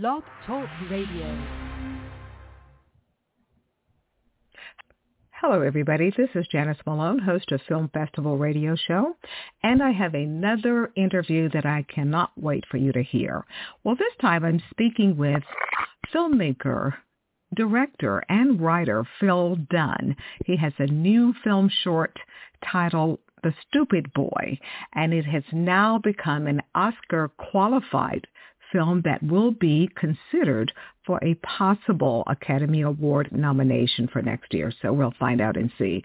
Blog Talk Radio. Hello, everybody. This is Janice Malone, host of Film Festival Radio Show, and I have another interview that I cannot wait for you to hear. Well, this time I'm speaking with filmmaker, director, and writer Phil Dunn. He has a new film short titled The Stupid Boy, and it has now become an Oscar qualified film that will be considered for a possible Academy Award nomination for next year. So we'll find out and see.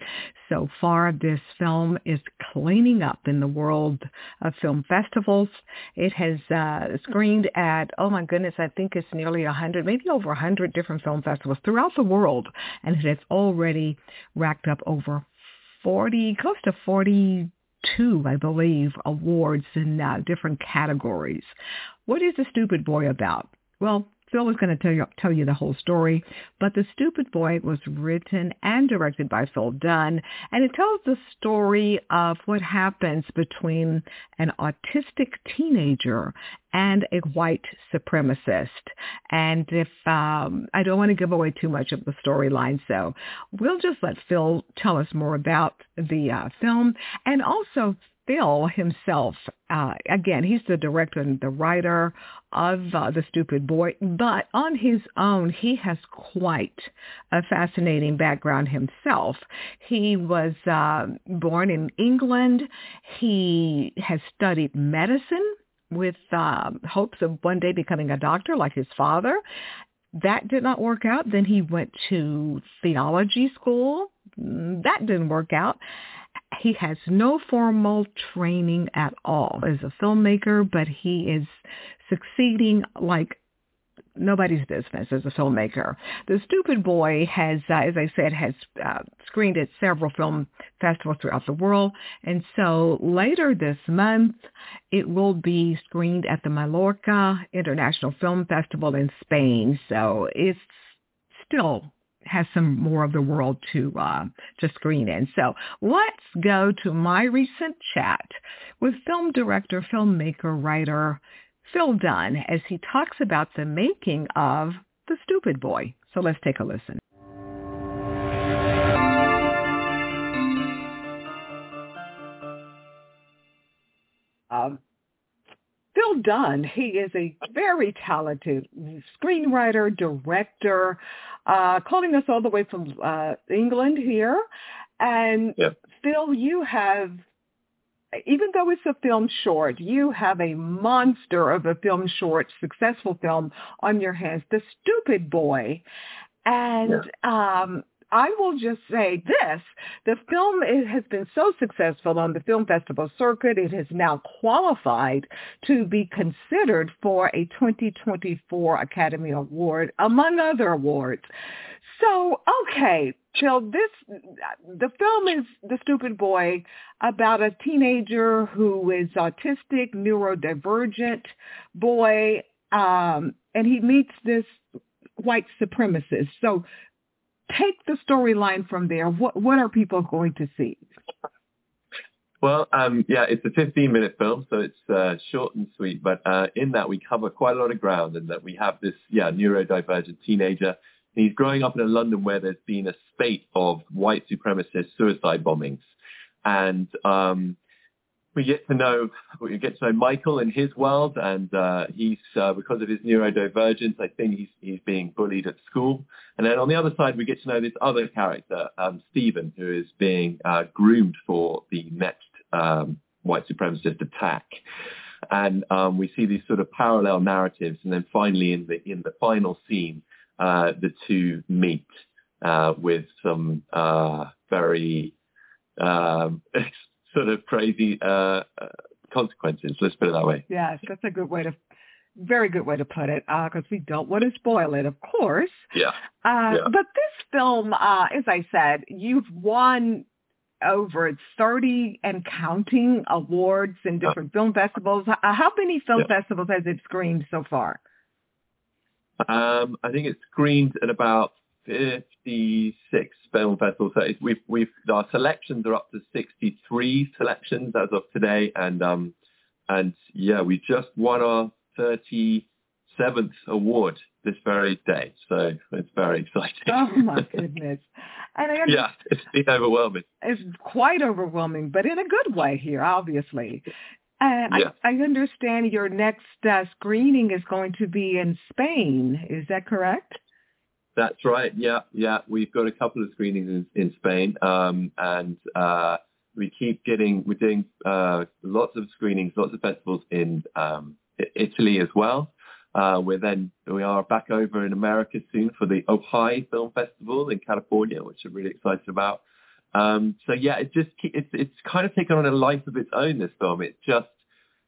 So far, this film is cleaning up in the world of film festivals. It has uh, screened at, oh my goodness, I think it's nearly 100, maybe over 100 different film festivals throughout the world. And it has already racked up over 40, close to 40 two, I believe, awards in uh, different categories. What is The Stupid Boy about? Well, Phil was going to tell you, tell you the whole story, but The Stupid Boy was written and directed by Phil Dunn, and it tells the story of what happens between an autistic teenager and a white supremacist. And if um, I don't want to give away too much of the storyline, so we'll just let Phil tell us more about the uh, film and also Phil himself, uh, again, he's the director and the writer of uh, The Stupid Boy, but on his own, he has quite a fascinating background himself. He was uh, born in England. He has studied medicine with uh, hopes of one day becoming a doctor like his father. That did not work out. Then he went to theology school. That didn't work out he has no formal training at all as a filmmaker, but he is succeeding like nobody's business as a filmmaker. The Stupid Boy has, uh, as I said, has uh, screened at several film festivals throughout the world. And so later this month, it will be screened at the Mallorca International Film Festival in Spain. So it's still has some more of the world to uh, to screen in. So let's go to my recent chat with film director, filmmaker, writer Phil Dunn as he talks about the making of The Stupid Boy. So let's take a listen. Phil Dunn, he is a very talented screenwriter, director, uh, calling us all the way from uh, England here. And. Phil, you have, even though it's a film short, you have a monster of a film short, successful film on your hands, The Stupid Boy. And yeah. um, I will just say this. The film it has been so successful on the film festival circuit. It has now qualified to be considered for a 2024 Academy Award, among other awards. So, okay, Phil, this, the film is The Stupid Boy about a teenager who is autistic, neurodivergent boy, um, and he meets this white supremacist. So take the storyline from there. What what are people going to see? Well, um, yeah, it's a 15-minute film, so it's uh, short and sweet. But uh, in that, we cover quite a lot of ground, and that we have this, yeah, neurodivergent teenager. He's growing up in a London where there's been a spate of white supremacist suicide bombings, and um, we get to know we get to know Michael in his world, and uh, he's uh, because of his neurodivergence, I think he's he's being bullied at school. And then on the other side, we get to know this other character, um, Stephen, who is being uh, groomed for the next um, white supremacist attack. And um, we see these sort of parallel narratives, and then finally in the in the final scene, uh, the two meet uh, with some uh, very um, sort of crazy uh, uh, consequences. Let's put it that way. Yes, that's a good way to, very good way to put it, because uh, we don't want to spoil it, of course. Yeah. Uh, yeah. But this film, uh, as I said, you've won over 30 and counting awards in different film festivals. How many film yeah. festivals has it screened so far? Um, I think it's screened at about 56 film festivals. So we've we've our selections are up to 63 selections as of today, and um and yeah, we just won our 37th award this very day. So it's very exciting. Oh my goodness. And I yeah, it's been overwhelming. It's quite overwhelming, but in a good way here, obviously. And Yeah. I, I understand your next uh, screening is going to be in Spain. Is that correct? That's right. Yeah, yeah. We've got a couple of screenings in, in Spain, um, and uh, we keep getting. We're doing uh, lots of screenings, lots of festivals in um, Italy as well. Uh, we're then we are back over in America soon for the Ojai Film Festival in California, which I'm really excited about. Um, so yeah, it just it's it's kind of taken on a life of its own. This film, it's just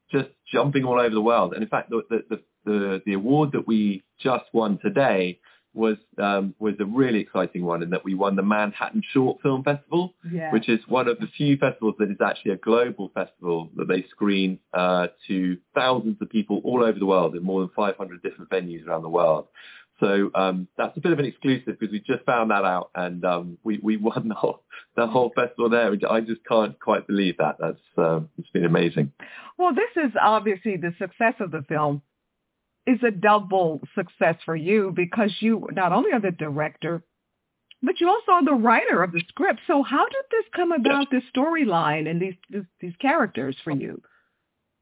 just jumping all over the world. And in fact, the the the, the, the award that we just won today was um, was a really exciting one in that we won the Manhattan Short Film Festival, Yeah. which is one of the few festivals that is actually a global festival that they screen uh, to thousands of people all over the world in more than 500 different venues around the world. So um, that's a bit of an exclusive because we just found that out and um, we, we won the whole, the whole festival there. I just can't quite believe that. That's um, it's been amazing. Well, this is obviously the success of the film is a double success for you because you not only are the director, but you also are the writer of the script. So how did this come about, this storyline and these, these these characters for you?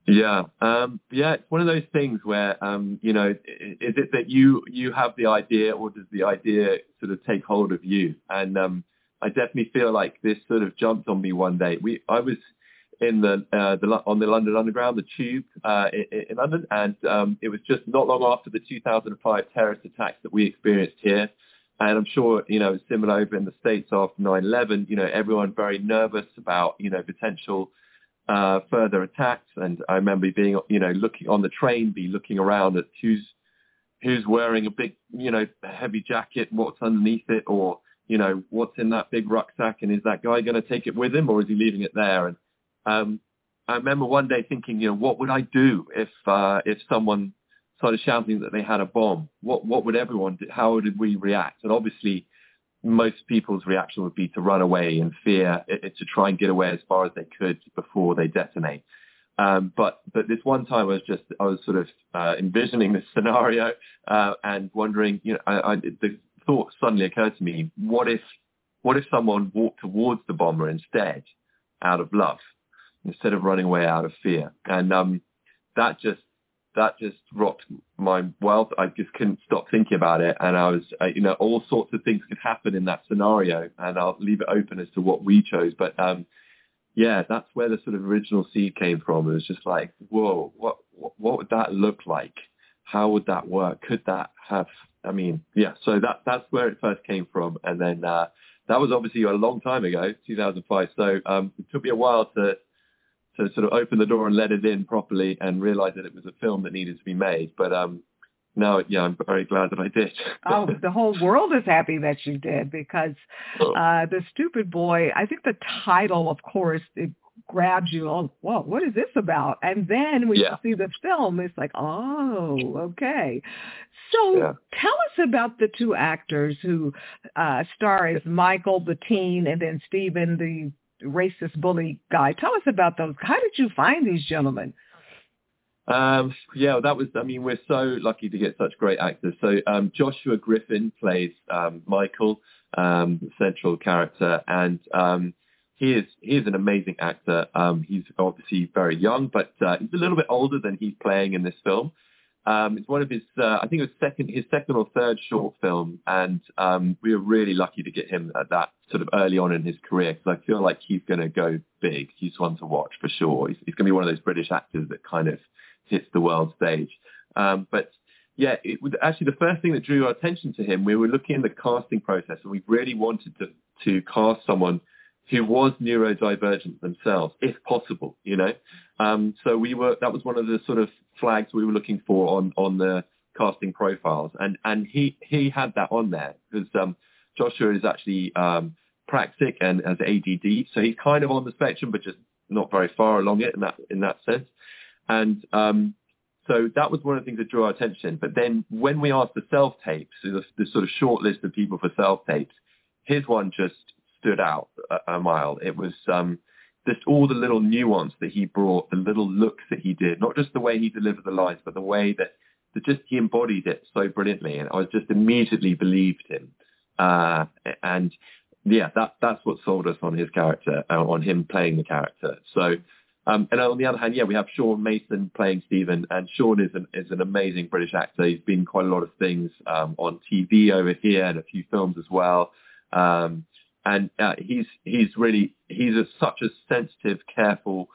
Yeah, um, yeah, it's one of those things where, um, you know, is it that you you have the idea, or does the idea sort of take hold of you? And um, I definitely feel like this sort of jumped on me one day. We, I was in the uh, the on the London Underground, the Tube uh, in, in London, and um, it was just not long after the 2005 terrorist attacks that we experienced here. And I'm sure, you know, similar over in the States after 9/11, you know, everyone very nervous about, you know, potential uh, further attacks. And I remember being, you know, looking on the train, be looking around at who's who's wearing a big, you know, heavy jacket, what's underneath it, or you know, what's in that big rucksack, and is that guy going to take it with him, or is he leaving it there? And um, I remember one day thinking, you know, what would I do if uh, if someone started shouting that they had a bomb? What what would everyone do? How would we react? And obviously, most people's reaction would be to run away in fear, i- i- to try and get away as far as they could before they detonate. Um, but but this one time I was just I was sort of uh, envisioning this scenario uh, and wondering, you know, I, I, the thought suddenly occurred to me: what if what if someone walked towards the bomber instead, out of love, instead of running away out of fear? And um, that just that just rocked my world. I just couldn't stop thinking about it, and I was, uh, you know, all sorts of things could happen in that scenario, and I'll leave it open as to what we chose. But um, yeah, that's where the sort of original seed came from. It was just like, whoa, what what, would that look like? How would that work? Could that have? I mean, yeah. So that that's where it first came from, and then uh, that was obviously a long time ago, 2005. So um, it took me a while to to sort of open the door and let it in properly and realize that it was a film that needed to be made. But um, now, yeah, I'm very glad that I did. Oh, the whole world is happy that you did because uh, the stupid boy. I think the title, of course, it grabs you. Oh, whoa, what is this about? And then when Yeah. you see the film, it's like, oh, okay. So Yeah. tell us about the two actors who uh, star as Michael, the teen, and then Stephen, the racist bully guy. Tell us about those. How did you find these gentlemen? Um, yeah, that was. I mean, we're so lucky to get such great actors. So um, Joshua Griffin plays um, Michael, um, the central character, and um, he is he is an amazing actor. Um, he's obviously very young, but uh, he's a little bit older than he's playing in this film. Um, it's one of his, uh, I think it was second, his second or third short film, and um, we were really lucky to get him at that sort of early on in his career because I feel like he's going to go big. He's one to watch for sure. He's, he's going to be one of those British actors that kind of hits the world stage. Um, but yeah, it was actually the first thing that drew our attention to him. We were looking at the casting process, and we really wanted to to cast someone who was neurodivergent themselves, if possible. You know, um, so we were that was one of the sort of flags we were looking for on on the casting profiles, and and he he had that on there because um, Joshua is actually um, praxic and has ADD, so he's kind of on the spectrum, but just not very far along it in that in that sense. And um, so that was one of the things that drew our attention. But then when we asked the self tapes, so the, the sort of short list of people for self tapes, his one just stood out a, a mile. It was um, just all the little nuance that he brought, the little looks that he did, not just the way he delivered the lines, but the way that that just he embodied it so brilliantly, and I was just immediately believed him. Uh, and yeah, that that's what sold us on his character, uh, on him playing the character. So, um, and on the other hand, yeah, we have Sean Mason playing Stephen, and Sean is an is an amazing British actor. He's been quite a lot of things um, on TV over here and a few films as well. Um, and uh, he's he's really he's a, such a sensitive, careful,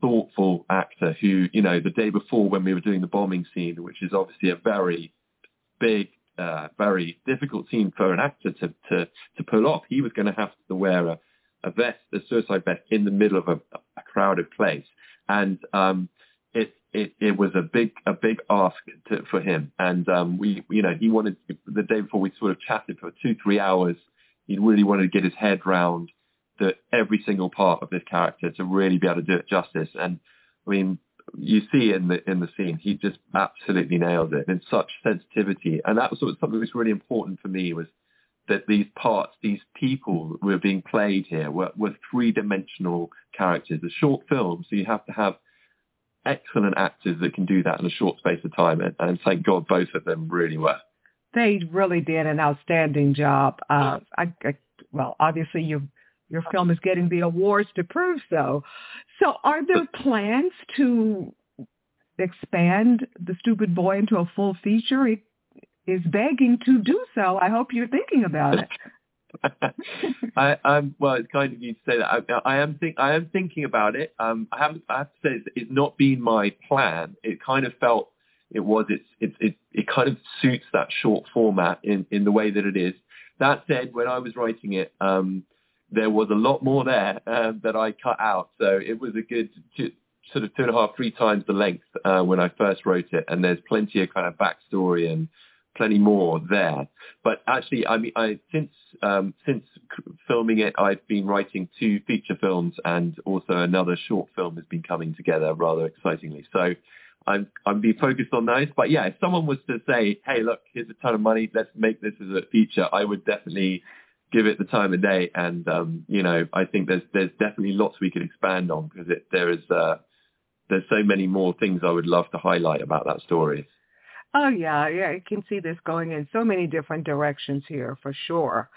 thoughtful actor who you know the day before when we were doing the bombing scene, which is obviously a very big, uh, very difficult scene for an actor to to to pull off, he was going to have to wear a, a vest, a suicide vest, in the middle of a, a crowded place, and um, it it it was a big a big ask to, for him, and um, we you know he wanted the day before we sort of chatted for two three hours he really wanted to get his head round the every single part of this character to really be able to do it justice. And I mean, you see in the in the scene, he just absolutely nails it in such sensitivity. And that was sort of something that was really important for me was that these parts, these people were being played here were, were three-dimensional characters. A short film, so you have to have excellent actors that can do that in a short space of time. And, and thank God both of them really were they really did an outstanding job. Uh, I, I, well, obviously your your film is getting the awards to prove so. So, are there plans to expand the Stupid Boy into a full feature? It is begging to do so. I hope you're thinking about it. I, I'm well. It's kind of you to say that. I, I am think I am thinking about it. Um, I haven't. I have to say it's, it's not been my plan. It kind of felt it was it's it, it it kind of suits that short format in in the way that it is. That said, when I was writing it, um, there was a lot more there uh, that I cut out, so it was a good two, sort of two and a half, three times the length uh, when I first wrote it, and there's plenty of kind of backstory and plenty more there. But actually, I mean, I since um, since filming it, I've been writing two feature films, and also another short film has been coming together rather excitingly. So I'm I'm be focused on those. But yeah, if someone was to say, "Hey, look, here's a ton of money, let's make this as a feature," I would definitely give it the time of day. And um, you know, I think there's there's definitely lots we could expand on because it, there is uh, there's so many more things I would love to highlight about that story. Oh yeah, yeah, I can see this going in so many different directions here for sure.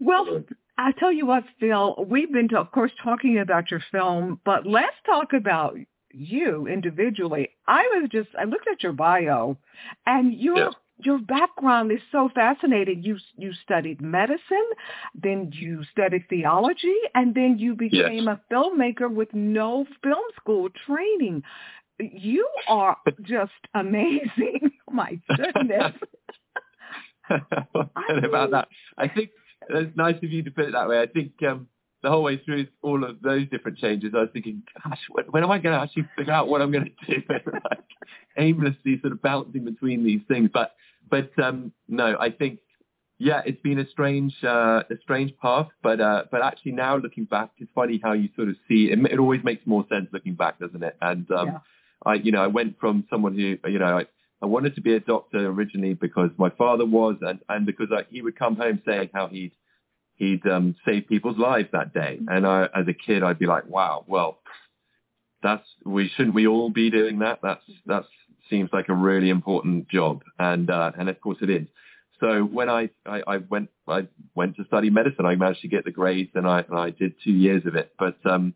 Well, I tell you what, Phil, we've been, to, of course, talking about your film, but let's talk about you individually. I was just I looked at your bio, and your yeah. your background is so fascinating. You you studied medicine, then you studied theology, and then you became yes. a filmmaker with no film school training. You are just amazing. My goodness. about that. I think it's nice of you to put it that way. I think um, the whole way through all of those different changes, I was thinking, gosh, when, when am I going to actually figure out what I'm going to do? like aimlessly sort of bouncing between these things. But, but um, no, I think, yeah, it's been a strange, uh, a strange path. But, uh, but actually now looking back, it's funny how you sort of see it. It always makes more sense looking back, doesn't it? And um, yeah. I, you know, I went from someone who, you know, I, I wanted to be a doctor originally because my father was, and and because I, he would come home saying how he'd he'd um, saved people's lives that day. Mm-hmm. And I, as a kid, I'd be like, wow, well, that's we shouldn't we all be doing that? That's that seems like a really important job, and uh, and of course it is. So when I, I, I went I went to study medicine, I managed to get the grades, and I and I did two years of it. But um,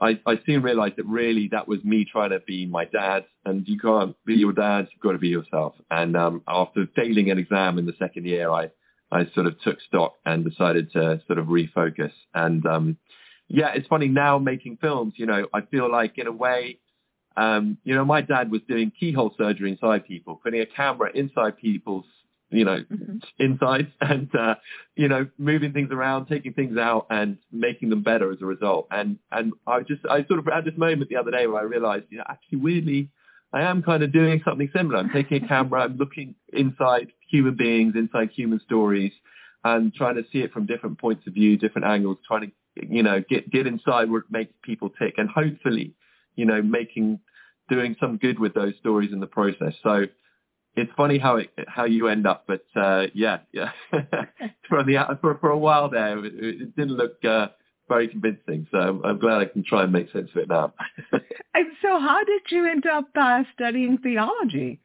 I, I soon realized that really that was me trying to be my dad, and you can't be your dad, you've got to be yourself. And um, after failing an exam in the second year, I I sort of took stock and decided to sort of refocus. And um, yeah, it's funny now making films. You know, I feel like in a way, um, you know, my dad was doing keyhole surgery inside people, putting a camera inside people's, you know, mm-hmm. insides, and uh, you know, moving things around, taking things out, and making them better as a result. And and I just I sort of had this moment the other day where I realized, you know, actually weirdly I am kind of doing something similar. I'm taking a camera, I'm looking inside human beings, inside human stories, and trying to see it from different points of view, different angles, trying to, you know, get get inside what makes people tick, and hopefully, you know, making doing some good with those stories in the process. So it's funny how it how you end up, but uh, yeah, yeah. for the for for a while there, it, it didn't look. Uh, very convincing. So I'm, I'm, glad I can try and make sense of it now. and so how did you end up uh, studying theology?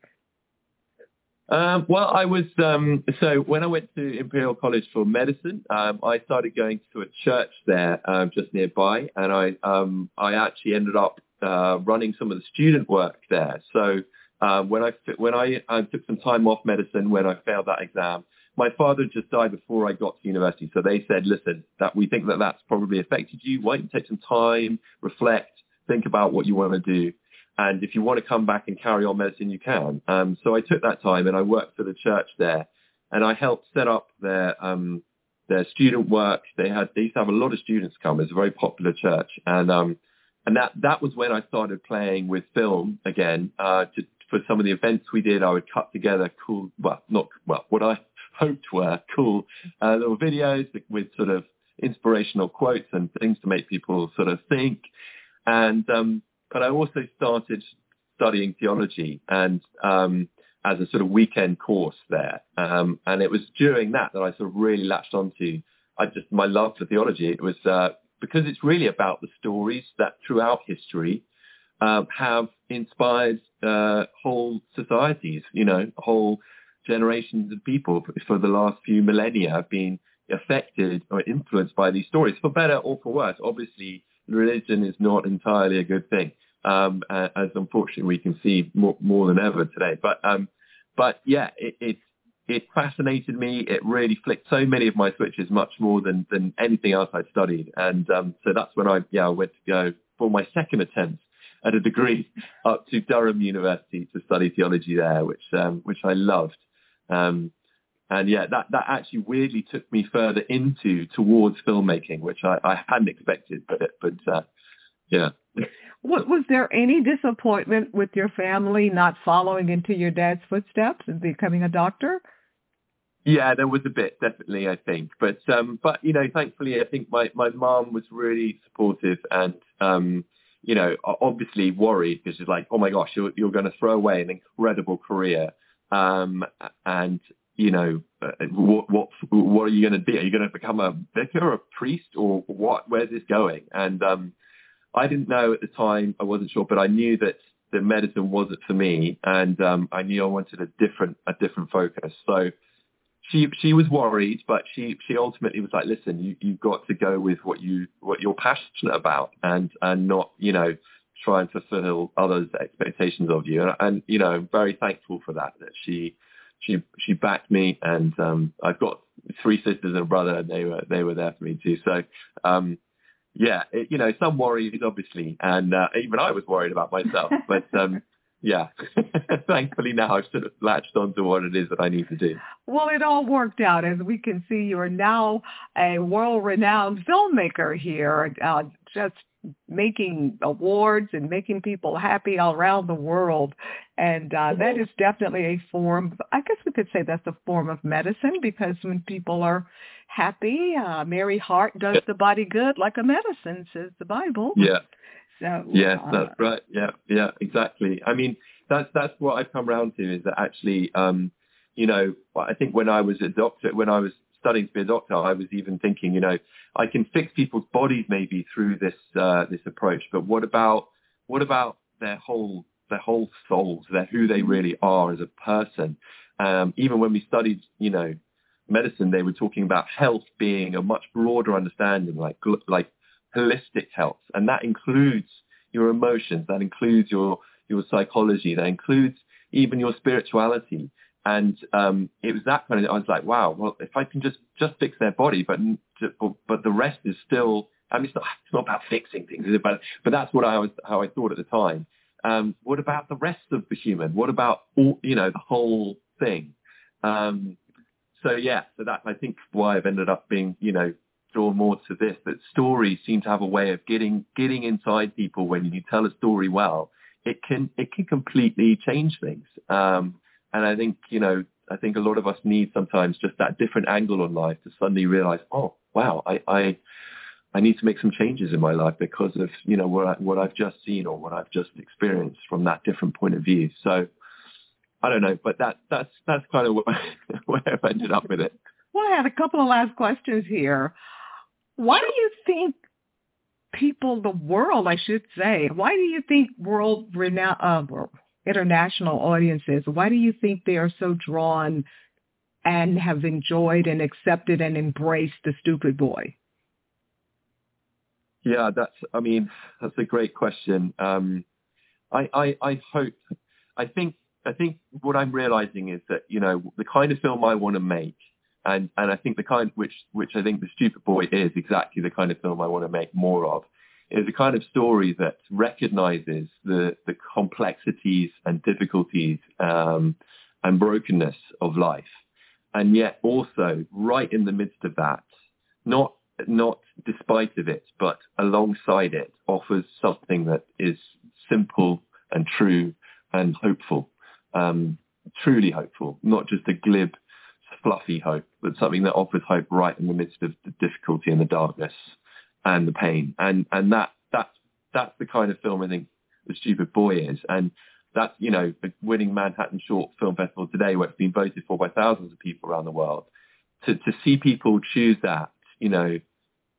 Um, well, I was um, so when I went to Imperial College for medicine, um, I started going to a church there um, just nearby, and I um, I actually ended up uh, running some of the student work there. So uh, when I when I, I took some time off medicine when I failed that exam, my father just died before I got to university. So they said, listen, that we think that that's probably affected you. Why don't you take some time, reflect, think about what you want to do. And if you want to come back and carry on medicine, you can. Um, so I took that time and I worked for the church there, and I helped set up their um, their student work. They had they used to have a lot of students come. It's a very popular church, and um, and that that was when I started playing with film again. Uh, to, for some of the events we did, I would cut together cool, well, not well, what I hoped were cool uh, little videos with sort of inspirational quotes and things to make people sort of think. And um, but I also started studying theology and um, as a sort of weekend course there. Um, and it was during that that I sort of really latched onto I just my love for theology. It was uh, because it's really about the stories that throughout history um, have inspired uh, whole societies. You know, whole generations of people for the last few millennia have been affected influenced by these stories, for better or for worse. Obviously, religion is not entirely a good thing, um, as unfortunately we can see more, more than ever today. But um, but yeah, it, it it fascinated me. It really flicked so many of my switches, much more than than anything else I'd studied. And um, so that's when I yeah I went to go for my second attempt at a degree up to Durham University to study theology there, which um, which I loved. Um, and yeah, that, that actually weirdly took me further into towards filmmaking, which I, I hadn't expected, but, but uh, yeah. What, Was there any disappointment with your family not following into your dad's footsteps and becoming a doctor? Yeah, there was a bit, definitely, I think. But um, but you know, thankfully, I think my my mom was really supportive and um, you know, obviously worried because she's like, oh my gosh, you're you're going to throw away an incredible career um, and you know, uh, what what what are you going to be? Are you going to become a vicar, a priest, or what? Where's this going? And um, I didn't know at the time. I wasn't sure, but I knew that the medicine wasn't for me, and um, I knew I wanted a different a different focus. So she she was worried, but she she ultimately was like, listen, you you've got to go with what you what you're passionate about, and and not you know try and fulfill others' expectations of you. And, and you know, I'm very thankful for that, that she, she, she backed me and, um, I've got three sisters and a brother and they were, they were there for me too. So, um, yeah, it, you know, some worries obviously, and, uh, even I was worried about myself, but, um, yeah, thankfully now I've sort of latched onto what it is that I need to do. Well, it all worked out. As we can see, you are now a world-renowned filmmaker here, uh, just making awards and making people happy all around the world. And uh, that mm-hmm. is definitely a form, I guess we could say that's a form of medicine because when people are happy, uh, Merry Heart does the body good like a medicine, says the Bible. Yeah. So Yes, uh, that's right. Yeah, yeah, exactly. I mean, that's that's what I've come around to is that actually, um, you know, I think when I was a doctor, when I was studying to be a doctor, I was even thinking, you know, I can fix people's bodies maybe through this uh, this approach, but what about what about their whole their whole souls, their who they really are as a person? Um, even when we studied, you know, medicine, they were talking about health being a much broader understanding, like like holistic health, and that includes your emotions, that includes your your psychology, that includes even your spirituality. And um, it was that kind of. I was like, wow. Well, if I can just just fix their body, but but the rest is still. I mean, it's not it's not about fixing things, is it? But but that's what I was how I thought at the time. Um, what about the rest of the human? What about all you know the whole thing? Um, so yeah, so that I think why I've ended up being you know drawn more to this. That stories seem to have a way of getting getting inside people when you tell a story well. It can it can completely change things. Um, and I think, you know, I think a lot of us need sometimes just that different angle on life to suddenly realize, oh, wow, I, I, I need to make some changes in my life because of, you know, what, I, what I've just seen or what I've just experienced from that different point of view. So I don't know, but that, that's, that's kind of where, where I've ended up with it. Well, I had a couple of last questions here. Why do you think people, the world, I should say, why do you think world renowned, uh, international audiences, why do you think they are so drawn and have enjoyed and accepted and embraced the stupid boy? Yeah, that's. I mean, that's a great question. Um, I, I, I hope. I think. I think what I'm realizing is that you know the kind of film I want to make, and and I think the kind which which I think the Stupid Boy is exactly the kind of film I want to make more of, is a kind of story that recognizes the the complexities and difficulties um, and brokenness of life, and yet also right in the midst of that, not not despite of it, but alongside it, offers something that is simple and true and hopeful, um, truly hopeful, not just a glib, fluffy hope, but something that offers hope right in the midst of the difficulty and the darkness and the pain. And and that that's that's the kind of film I think The Stupid Boy is. And that's, you know, winning Manhattan Short Film Festival today, where it's been voted for by thousands of people around the world. To to see people choose that you know,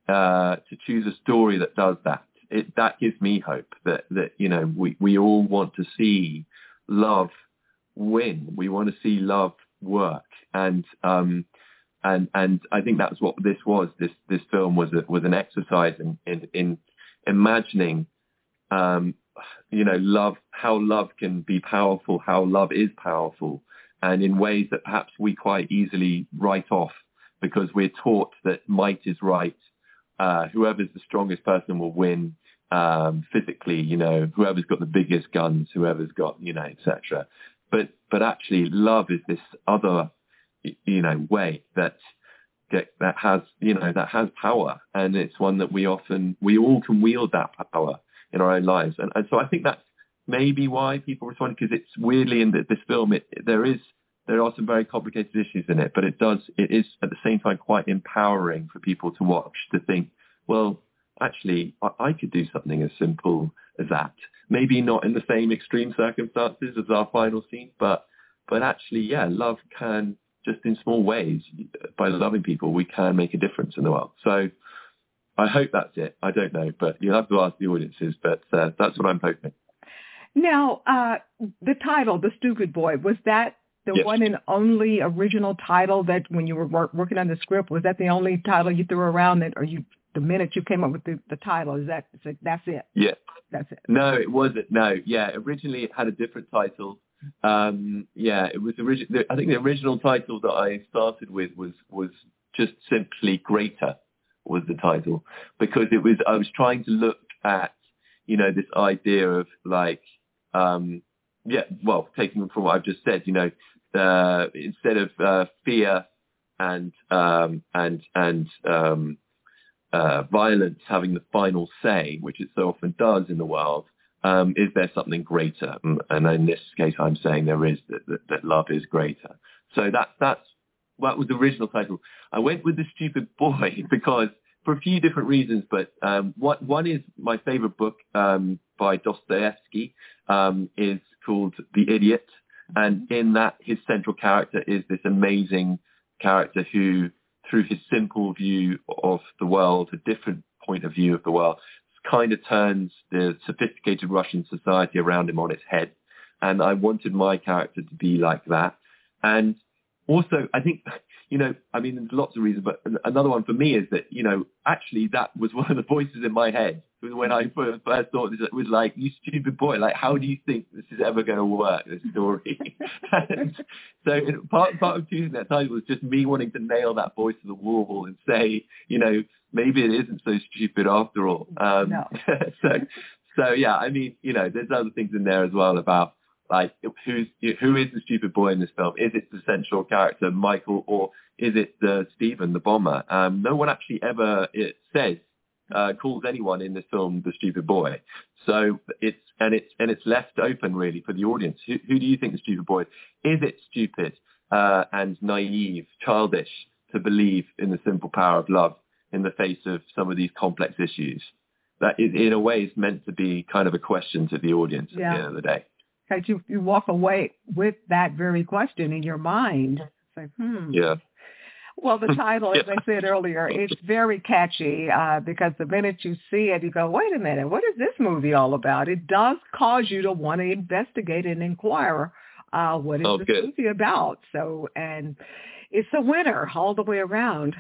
uh, to choose a story that does that. It, that gives me hope that, that, you know, we, we all want to see love win. We want to see love work. And, um, and, and I think that's what this was. This, this film was, a, was an exercise in, in, in imagining, um, you know, love, how love can be powerful, how love is powerful, and in ways that perhaps we quite easily write off because we're taught that might is right. Uh, whoever's the strongest person will win um, physically. You know, whoever's got the biggest guns, whoever's got you know, etc. But but actually, love is this other you know way that that has you know that has power, and it's one that we often we all can wield that power in our own lives, and, and so I think that's maybe why people respond because it's weirdly in the, this film it, there is there are some very complicated issues in it, but it does, it is at the same time quite empowering for people to watch, to think, well, actually, I, I could do something as simple as that. Maybe not in the same extreme circumstances as our final scene, but, but actually, yeah, love can just in small ways, by loving people, we can make a difference in the world. So I hope that's it. I don't know, but you'll have to ask the audiences, but uh, that's what I'm hoping. Now, uh, the title, The Stupid Boy, was that the yes. one and only original title that when you were work, working on the script was that the only title you threw around that or you the minute you came up with the, the title is that that's it yeah that's it no it wasn't no yeah originally it had a different title um yeah it was original i think the original title that i started with was was just simply greater was the title. Because it was i was trying to look at you know this idea of like um yeah, well, taking from what I've just said, you know, uh, instead of uh, fear and um, and and um, uh, violence having the final say, which it so often does in the world, um, is there something greater? Mm, and in this case, I'm saying there is that, that, that love is greater. So that that's that was the original title. I went with the stupid boy because for a few different reasons, but um, what, one is my favorite book um, by Dostoevsky um, is called The Idiot, and in that, his central character is this amazing character who, through his simple view of the world, a different point of view of the world, kind of turns the sophisticated Russian society around him on its head. And I wanted my character to be like that. And also, I think you know, I mean, there's lots of reasons, but another one for me is that, you know, actually that was one of the voices in my head when I first first thought this was like, you stupid boy, like, how do you think this is ever going to work, this story? and so part, part of choosing that title was just me wanting to nail that voice to the wall and say, you know, maybe it isn't so stupid after all. Um, no. so, so yeah, I mean, you know, there's other things in there as well about, like who's who is the stupid boy in this film? Is it the central character Michael or is it the Stephen the bomber? Um, no one actually ever it says uh, calls anyone in this film the stupid boy. So it's and it's and it's left open really for the audience. Who, who do you think the stupid boy is? Is it stupid uh, and naive, childish to believe in the simple power of love in the face of some of these complex issues? That is, in a way is meant to be kind of a question to the audience yeah. at the end of the day because you you walk away with that very question in your mind. Say, hmm. Yeah. Well, the title, as I said earlier, it's very catchy uh, because the minute you see it, you go, wait a minute, what is this movie all about? It does cause you to want to investigate and inquire uh, what is Oh, this good. movie about. So, and it's a winner all the way around.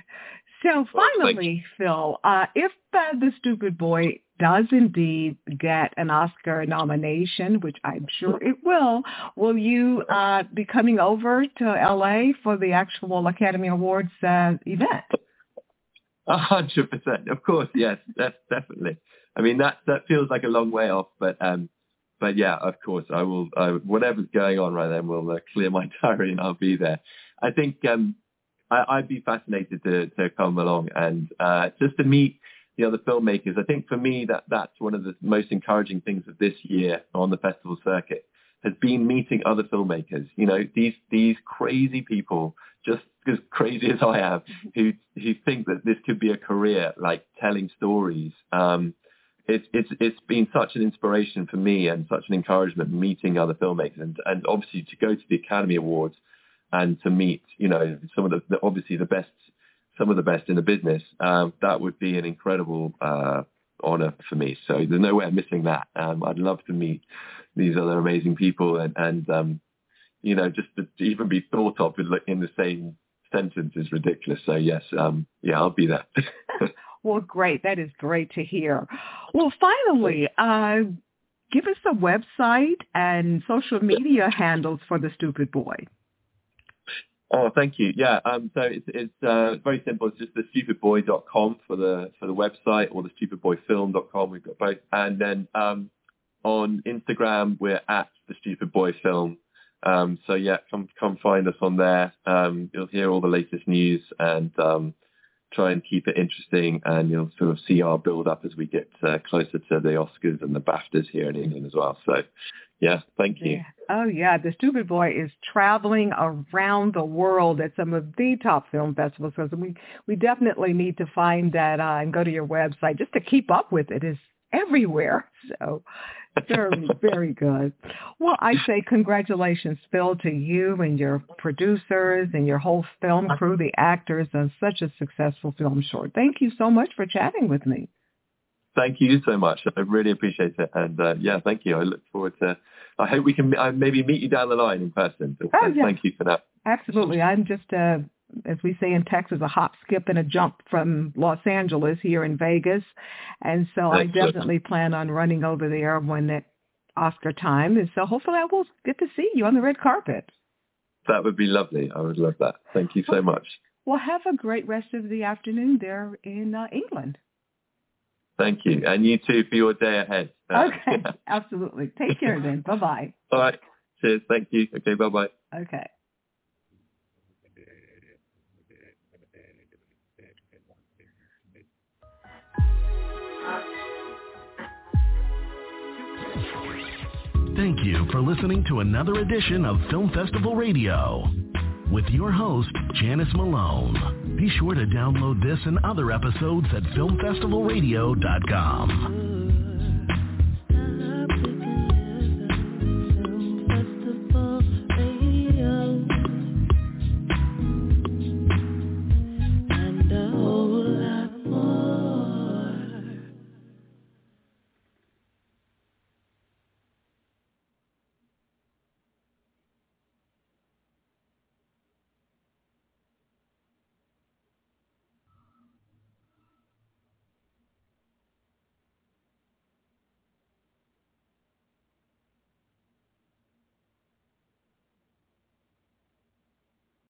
So Well, finally, Phil, uh, if uh, The Stupid Boy does indeed get an Oscar nomination, which I'm sure it will, will you uh, be coming over to LA for the actual Academy Awards uh, event? A hundred percent. Of course, yes, that's definitely. I mean, that that feels like a long way off, but um, but yeah, of course, I will. Uh, whatever's going on right then, will uh, clear my diary and I'll be there. I think um, I, I'd be fascinated to to come along and uh, just to meet the other filmmakers. I think for me that that's one of the most encouraging things of this year on the festival circuit has been meeting other filmmakers. You know, these these crazy people, just as crazy as I am, who who think that this could be a career, like telling stories. Um, it's it's it's been such an inspiration for me and such an encouragement meeting other filmmakers and and obviously to go to the Academy Awards and to meet you know some of the, the obviously the best some of the best in the business. Um, that would be an incredible uh, honor for me. So there's no way I'm missing that. Um, I'd love to meet these other amazing people and and um, you know just to, to even be thought of in, in the same sentence is ridiculous. So yes, um, yeah, I'll be there. Well, great. That is great to hear. Well, finally, uh, give us a website and social media handles for the Stupid Boy. Oh, thank you. Yeah, um, so it's, it's uh, very simple. It's just the stupidboy.com for the for the website or the stupidboyfilm.com. We've got both. And then um, on Instagram, we're at the Stupid Boy Film. Um, so yeah, come come find us on there. Um, you'll hear all the latest news and um, try and keep it interesting. And you'll sort of see our build up as we get uh, closer to the Oscars and the BAFTAs here in England as well. So yeah, thank you. Yeah. Oh, yeah. The Stupid Boy is traveling around the world at some of the top film festivals. So we, we definitely need to find that uh, and go to your website just to keep up with it. It's everywhere. So very, very good. Well, I say congratulations, Phil, to you and your producers and your whole film crew, the actors, on such a successful film short. Thank you so much for chatting with me. Thank you so much. I really appreciate it. And uh, yeah, thank you. I look forward to. I hope we can uh, maybe meet you down the line in person. So Oh, yeah. Thank you for that. Absolutely. I'm just, uh, as we say in Texas, a hop, skip, and a jump from Los Angeles here in Vegas. And so I definitely plan on running over there when that Oscar time And So hopefully I will get to see you on the red carpet. That would be lovely. I would love that. Thank you so much. Well, have a great rest of the afternoon there in uh, England. Thank you. And you too for your day ahead. Okay. Absolutely. Take care then. Bye-bye. All right. Cheers. Thank you. Okay. Bye-bye. Okay. Thank you for listening to another edition of Film Festival Radio with your host, Janice Malone. Be sure to download this and other episodes at filmfestivalradio.com.